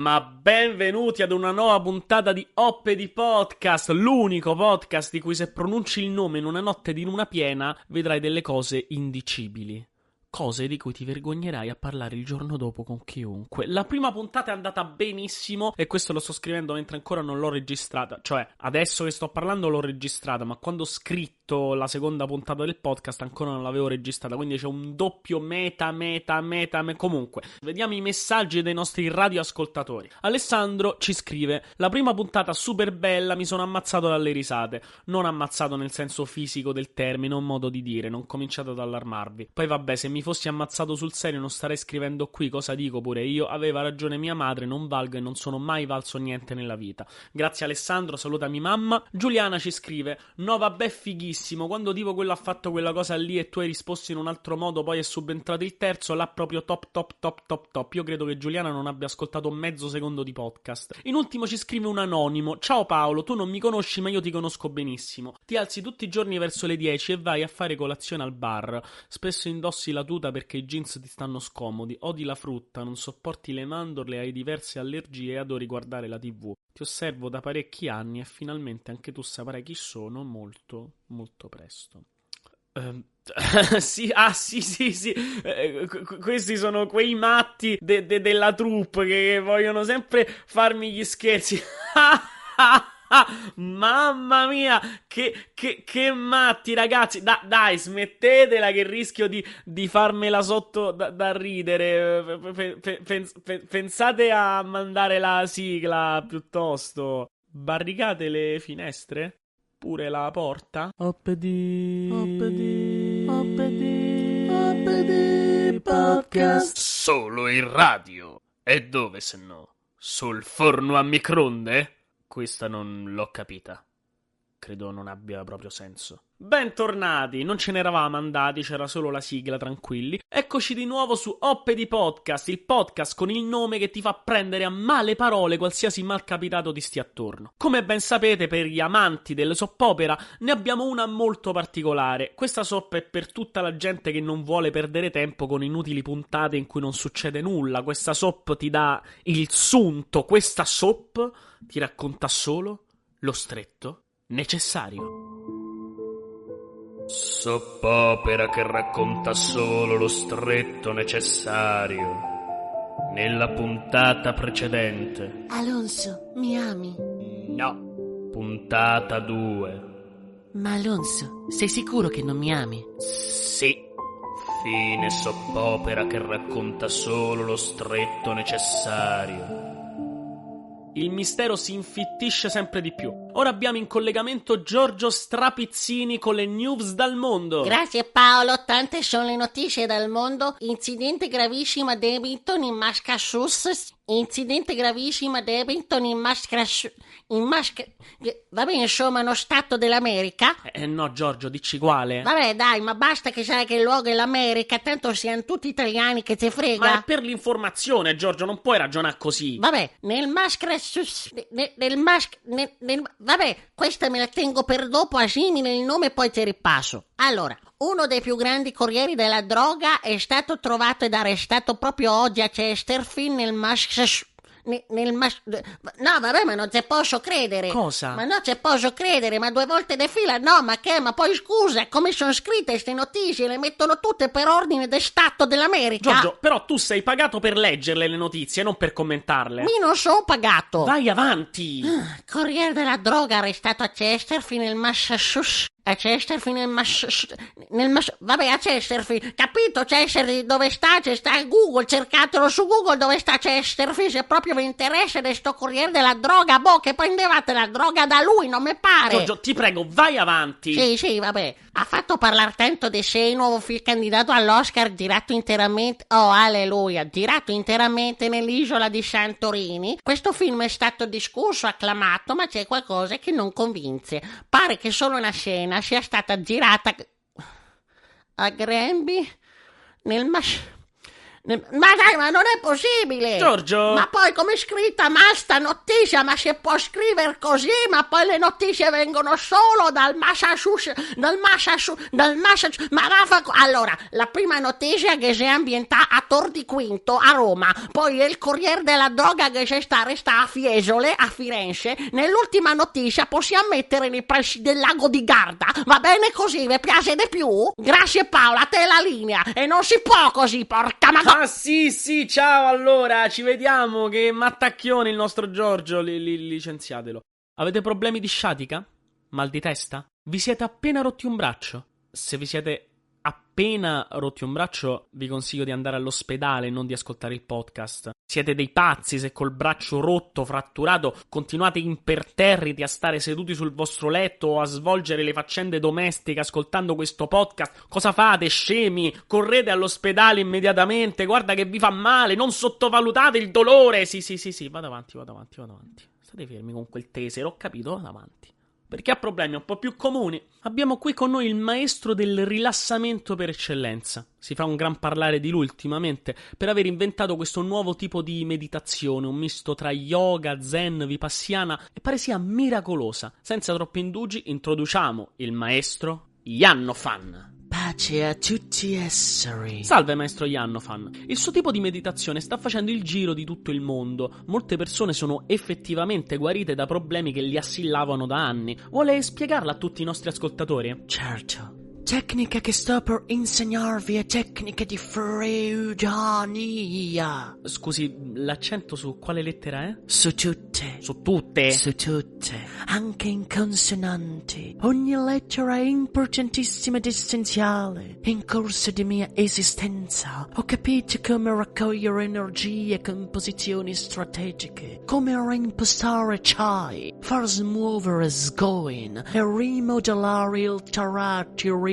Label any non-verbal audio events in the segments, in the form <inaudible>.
Ma benvenuti ad una nuova puntata di Oppe di Podcast, l'unico podcast di cui se pronunci il nome in una notte di luna piena vedrai delle cose indicibili cose di cui ti vergognerai a parlare il giorno dopo con chiunque. La prima puntata è andata benissimo e questo lo sto scrivendo mentre ancora non l'ho registrata. Cioè, adesso che sto parlando l'ho registrata, ma quando ho scritto la seconda puntata del podcast ancora non l'avevo registrata, quindi c'è un doppio meta, meta, meta, me- comunque. Vediamo i messaggi dei nostri radioascoltatori. Alessandro ci scrive: "La prima puntata super bella, mi sono ammazzato dalle risate. Non ammazzato nel senso fisico del termine, un modo di dire, non cominciate ad allarmarvi. Poi vabbè, se mi mi fossi ammazzato sul serio non starei scrivendo qui, cosa dico pure io. Aveva ragione mia madre, non valgo e non sono mai valso niente nella vita. Grazie Alessandro, salutami mamma. Giuliana ci scrive: No, vabbè, fighissimo. Quando dico quello ha fatto quella cosa lì e tu hai risposto in un altro modo, poi è subentrato il terzo, là proprio top, top, top, top, top. Io credo che Giuliana non abbia ascoltato mezzo secondo di podcast. In ultimo ci scrive un anonimo: Ciao Paolo, tu non mi conosci, ma io ti conosco benissimo. Ti alzi tutti i giorni verso le 10 e vai a fare colazione al bar. Spesso indossi la tuta perché i jeans ti stanno scomodi, odi la frutta, non sopporti le mandorle, hai diverse allergie e adori guardare la tv. Ti osservo da parecchi anni e finalmente anche tu saprai chi sono molto, molto presto. Um, <laughs> sì, ah sì, sì, sì. Eh, questi sono quei matti de- de- della troupe che vogliono sempre farmi gli scherzi. <laughs> Ah, mamma mia, che, che, che matti, ragazzi. Da, dai, smettetela che rischio di, di farmela sotto da, da ridere. Pensate a mandare la sigla piuttosto. Barricate le finestre? Pure la porta? Oppedi. Oppedi. Oppedi. Oppedi. Podcast. Solo in radio. E dove se no? Sul forno a microonde? Questa non l'ho capita. Credo non abbia proprio senso. Bentornati, non ce ne eravamo andati, c'era solo la sigla, tranquilli. Eccoci di nuovo su Oppe di Podcast, il podcast con il nome che ti fa prendere a male parole qualsiasi malcapitato ti stia attorno. Come ben sapete, per gli amanti delle soppopera, ne abbiamo una molto particolare. Questa soppa è per tutta la gente che non vuole perdere tempo con inutili puntate in cui non succede nulla. Questa soppa ti dà il sunto, questa soppa ti racconta solo lo stretto necessario. Soppopera che racconta solo lo stretto necessario. Nella puntata precedente. Alonso, mi ami? No. Puntata 2. Ma Alonso, sei sicuro che non mi ami? Sì. Fine soppopera che racconta solo lo stretto necessario. Il mistero si infittisce sempre di più. Ora abbiamo in collegamento Giorgio Strapizzini con le news dal mondo. Grazie Paolo, tante sono le notizie dal mondo. Incidente gravissimo a Debington in Massachusetts. Incidente gravissimo a Debington in Massachusetts. In Masca... Va bene, insomma, uno stato dell'America. Eh no, Giorgio, dici quale? Vabbè, dai, ma basta che sai che il luogo è l'America, tanto siamo tutti italiani che ti frega. Ma è per l'informazione, Giorgio, non puoi ragionare così. Vabbè, nel Massachusetts... Nel, nel Mas... Nel, nel, Vabbè, questa me la tengo per dopo, asimile il nome e poi ti ripasso. Allora, uno dei più grandi corrieri della droga è stato trovato ed arrestato proprio oggi a Chesterfield nel Massachusetts nel mas- no vabbè ma non ci posso credere. Cosa? ma no ci posso credere ma due volte di fila no ma che ma poi scusa come sono scritte queste notizie? Le mettono tutte per ordine del Stato dell'America. Giorgio però tu sei pagato per leggerle le notizie non per commentarle. Mi non sono pagato. Vai avanti. Ah, Corriere della droga arrestato a Chesterfield nel Massachusetts a Chesterfield nel Mas... nel Mas... Vabbè, a Chesterfield. Capito Chesterfield dove sta? C'è sta Google, cercatelo su Google dove sta Chesterfield se proprio vi interessa di sto corriere della droga. Boh, che prendevate la droga da lui, non mi pare. Giorgio, ti prego, vai avanti. Sì, sì, vabbè. Ha fatto parlare tanto di sé il nuovo film candidato all'Oscar girato interamente... Oh, alleluia, girato interamente nell'isola di Santorini. Questo film è stato discusso, acclamato, ma c'è qualcosa che non convince. Pare che solo una scena sia stata girata a Granby nel, mas- Ne- Ma dai, ma non è possibile! Giorgio! Ma poi come è scritta ma sta notizia? Ma si può scrivere così? Ma poi le notizie vengono solo dal Massachusetts, dal Massachusetts, dal Massachusetts. Ma vaffa... Allora, la prima notizia che si è ambientata a Tor di Quinto, a Roma. Poi il Corriere della Droga che si sta resta a Fiesole, a Firenze. Nell'ultima notizia possiamo mettere nei pressi del lago di Garda. Va bene così? Vi piace di più? Grazie Paola, te la linea. E non si può così, porca ma... Ah sì sì, ciao allora, ci vediamo che mattacchione il nostro Giorgio, li, li- licenziatelo. Avete problemi di sciatica? Mal di testa? Vi siete appena rotti un braccio? Se vi siete appena rotti un braccio, vi consiglio di andare all'ospedale e non di ascoltare il podcast. Siete dei pazzi se col braccio rotto, fratturato, continuate imperterriti a stare seduti sul vostro letto o a svolgere le faccende domestiche ascoltando questo podcast. Cosa fate, scemi? Correte all'ospedale immediatamente, guarda che vi fa male, non sottovalutate il dolore. Sì, sì, sì, sì, vado avanti, vado avanti, vado avanti. State fermi con quel tesero, ho capito, vado avanti perché ha problemi un po' più comuni. Abbiamo qui con noi il maestro del rilassamento per eccellenza. Si fa un gran parlare di lui ultimamente per aver inventato questo nuovo tipo di meditazione, un misto tra yoga, zen, vipassiana e pare sia miracolosa. Senza troppi indugi, introduciamo il maestro Yanno Fan. Pace a tutti esseri. Salve maestro Yannofan. Il suo tipo di meditazione sta facendo il giro di tutto il mondo. Molte persone sono effettivamente guarite da problemi che li assillavano da anni. Vuole spiegarla a tutti i nostri ascoltatori? Certo. Tecnica che sto per insegnarvi è tecnica di feudania. Scusi, l'accento su quale lettera è? Su tutte. Su tutte? Su tutte. Anche in consonanti. Ogni lettera è importantissima ed essenziale. In corso di mia esistenza ho capito come raccogliere energie con posizioni strategiche. Come reimpostare chai. Far smuovere sgoin. E rimodellare il taratirin.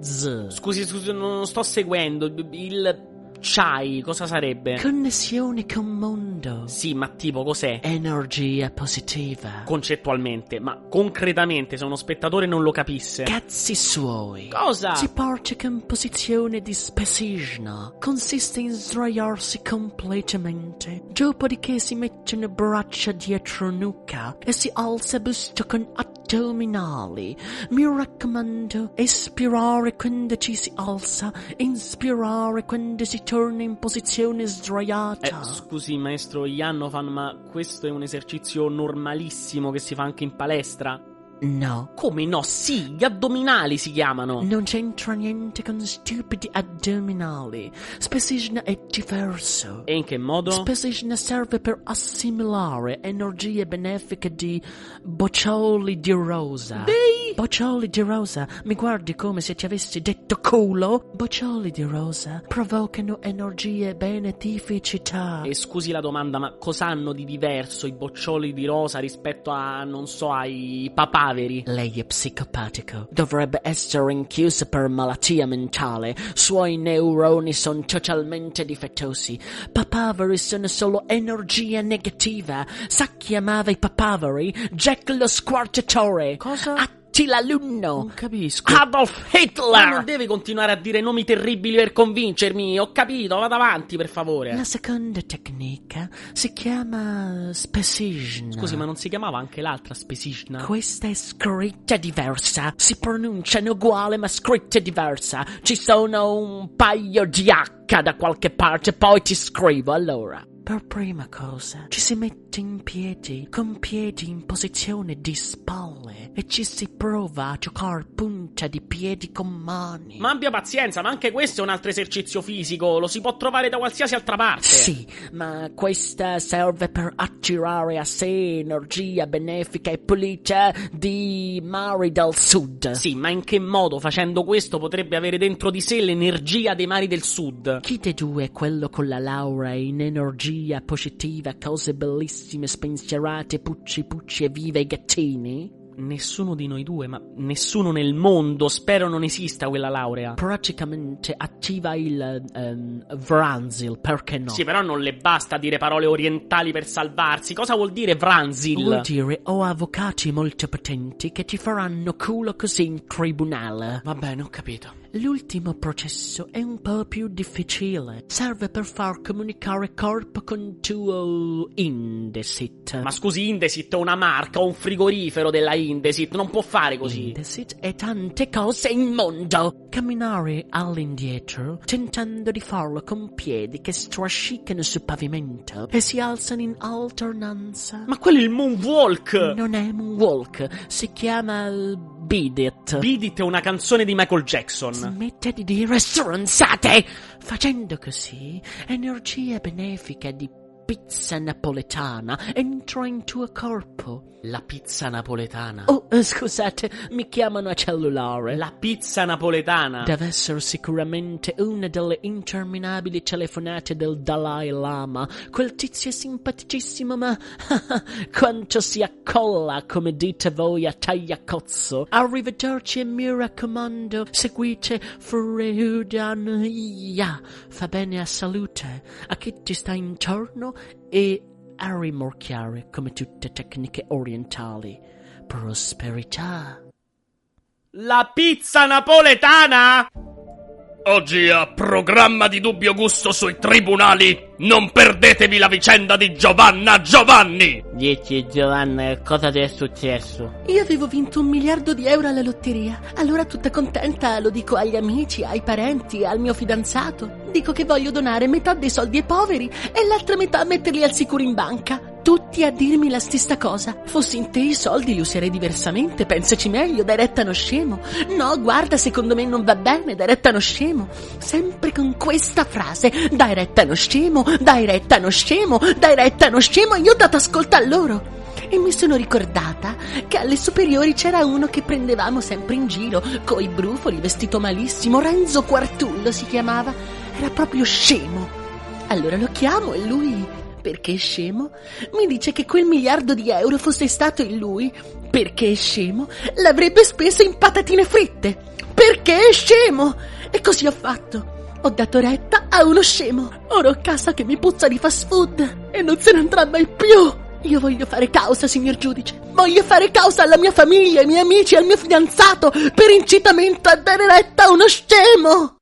Z. Scusi, scusi, non sto seguendo. Il chai, cosa sarebbe? Connessione con mondo. Sì, ma tipo cos'è? Energia positiva. Concettualmente, ma concretamente, se uno spettatore non lo capisse. Cazzi suoi. Cosa? Si parte con posizione di spesisna. Consiste in sdraiarsi completamente. Dopodiché si mettono braccia dietro nuca e si alza busto con addominali. Mi raccomando, espirare quando ci si alza, inspirare quando si torna in posizione Eh, sdraiata. scusi, maestro Yannofan, ma questo è un esercizio normalissimo che si fa anche in palestra? No. Come no? Sì, gli addominali si chiamano. Non c'entra niente con stupidi addominali. Spesisna è diverso. E in che modo? Spesisna serve per assimilare energie benefiche di boccioli di rosa. Dei? Boccioli di rosa, mi guardi come se ti avessi detto culo? Boccioli di rosa provocano energie beneficità. E scusi la domanda, ma cosa hanno di diverso i boccioli di rosa rispetto a, non so, ai papaveri? Lei è psicopatico. Dovrebbe essere rinchiuso per malattia mentale. Suoi neuroni sono totalmente difettosi. Papaveri sono solo energia negativa. Sa chi amava i papaveri? Jack lo squartatore. Cosa? Attila l'unno. Non capisco. Adolf Ma Hitler. non deve continuare a dire nomi terribili per convincermi. Ho capito, vado avanti, per favore. La seconda tecnica si chiama spesisna. Scusi, ma non si chiamava anche l'altra Spesishna? Questa è scritta diversa. Si pronunciano uguale ma scritta diversa. Ci sono un paio di H da qualche parte, poi ti scrivo allora. Per prima cosa, ci si mette in piedi, con piedi in posizione di spalle, e ci si prova a giocare punta di piedi con mani. Ma abbia pazienza, ma anche questo è un altro esercizio fisico. Lo si può trovare da qualsiasi altra parte. Sì, ma questa serve per attirare a sé energia benefica e pulita di mari del sud. Sì, ma in che modo facendo questo potrebbe avere dentro di sé l'energia dei mari del sud? Chi dei due è quello con la laurea in energia positiva, cose bellissime, spensierate, pucci pucci e vive i gattini? Nessuno di noi due, ma nessuno nel mondo, spero non esista quella laurea. Praticamente attiva il ehm, Vranzil, perché no? Sì, però non le basta dire parole orientali per salvarsi. Cosa vuol dire Vranzil? Vuol dire ho avvocati molto potenti che ti faranno culo così in tribunale. Va bene, ho capito. L'ultimo processo è un po' più difficile. Serve per far comunicare corpo con tuo Indesit. Ma scusi, Indesit è una marca o un frigorifero della Indesit, non può fare così. Indesit è tante cose in mondo. Camminare all'indietro, tentando di farlo con piedi che strascicano sul pavimento e si alzano in alternanza. Ma quello è il moonwalk! Non è moonwalk, si chiama Beat It. Beat It è una canzone di Michael Jackson. Smette di dire stronzate! Facendo così, energia benefica di pizza napoletana entra in tuo corpo. La pizza napoletana. Oh, eh, scusate, mi chiamano a cellulare. La pizza napoletana. Deve essere sicuramente una delle interminabili telefonate del Dalai Lama. Quel tizio è simpaticissimo, ma <laughs> quanto si accolla, come dite voi, a tagliacozzo. Arrivederci e mi raccomando, seguite Freudan. Yeah. Fa bene a salute, a chi ti sta intorno e a rimorchiare come tutte tecniche orientali. Prosperità. La pizza napoletana? Oggi a programma di dubbio gusto sui tribunali, non perdetevi la vicenda di Giovanna Giovanni! Dici Giovanna, cosa ti è successo? Io avevo vinto un miliardo di euro alla lotteria. Allora tutta contenta lo dico agli amici, ai parenti, al mio fidanzato. Dico che voglio donare metà dei soldi ai poveri e l'altra metà metterli al sicuro in banca. Tutti a dirmi la stessa cosa. Fossi in te i soldi li userei diversamente, pensaci meglio, dai retta no scemo. No, guarda, secondo me non va bene, dai retta no scemo. Sempre con questa frase, dai retta no scemo, dai retta no scemo, dai retta no scemo, io ho dato ascolto a loro. E mi sono ricordata che alle superiori c'era uno che prendevamo sempre in giro, coi brufoli, vestito malissimo, Renzo Quartullo si chiamava. Era proprio scemo. Allora lo chiamo e lui perché è scemo, mi dice che quel miliardo di euro fosse stato in lui, perché è scemo, l'avrebbe speso in patatine fritte, perché è scemo. E così ho fatto. Ho dato retta a uno scemo. Ora ho casa che mi puzza di fast food e non se ne andrà mai più. Io voglio fare causa, signor giudice. Voglio fare causa alla mia famiglia, ai miei amici, al mio fidanzato per incitamento a dare retta a uno scemo.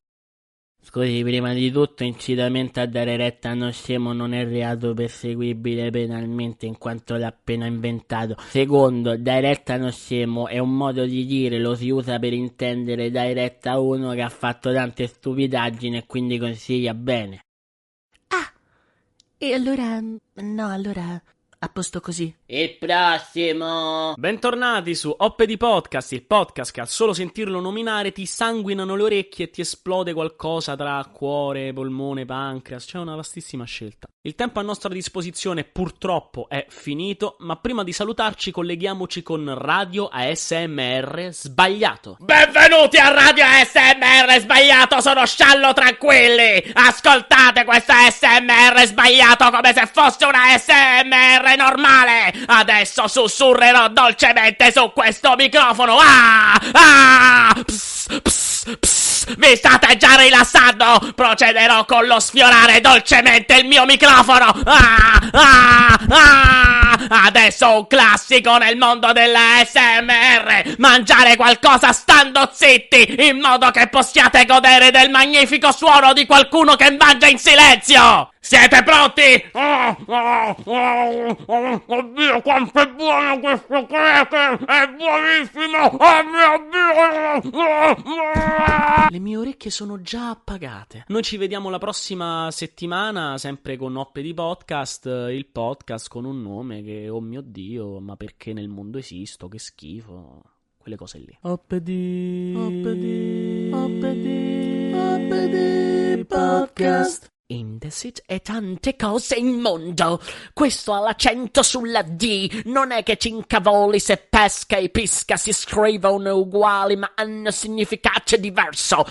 Scusi, prima di tutto, incitamento a dare retta a uno scemo non è reato perseguibile penalmente in quanto l'ha appena inventato. Secondo, dare retta a uno scemo è un modo di dire, lo si usa per intendere dare retta a uno che ha fatto tante stupidaggini e quindi consiglia bene. Ah, e allora... no, allora... A posto così. Il prossimo! Bentornati su Oppe di Podcast, il podcast che al solo sentirlo nominare ti sanguinano le orecchie e ti esplode qualcosa tra cuore, polmone, pancreas. C'è una vastissima scelta. Il tempo a nostra disposizione purtroppo è finito, ma prima di salutarci colleghiamoci con Radio ASMR Sbagliato. Benvenuti a Radio ASMR Sbagliato, sono Sciallo Tranquilli! Ascoltate questo ASMR Sbagliato come se fosse una ASMR normale! Adesso sussurrerò dolcemente su questo microfono! Ah! Ah! Psst, psst, psst. Vi state già rilassando? Procederò con lo sfiorare dolcemente il mio microfono! Ah! Ah! Ah! Adesso un classico nel mondo della SMR! Mangiare qualcosa stando zitti, in modo che possiate godere del magnifico suono di qualcuno che mangia in silenzio! Siete pronti? Oh, oh, oh, oh, oddio, quanto è buono questo cracker! È buonissimo! Oh mio Dio! Le mie orecchie sono già appagate. Noi ci vediamo la prossima settimana, sempre con Oppe di Podcast, il podcast con un nome che, oh mio Dio, ma perché nel mondo esisto? Che schifo. Quelle cose lì. Oppe di... Oppe di... Oppe di... Oppe di... Podcast. Indesit e tante cose in mondo. Questo ha l'accento sulla D. Non è che ci incavoli se pesca e pisca si scrivono uguali ma hanno significato diverso.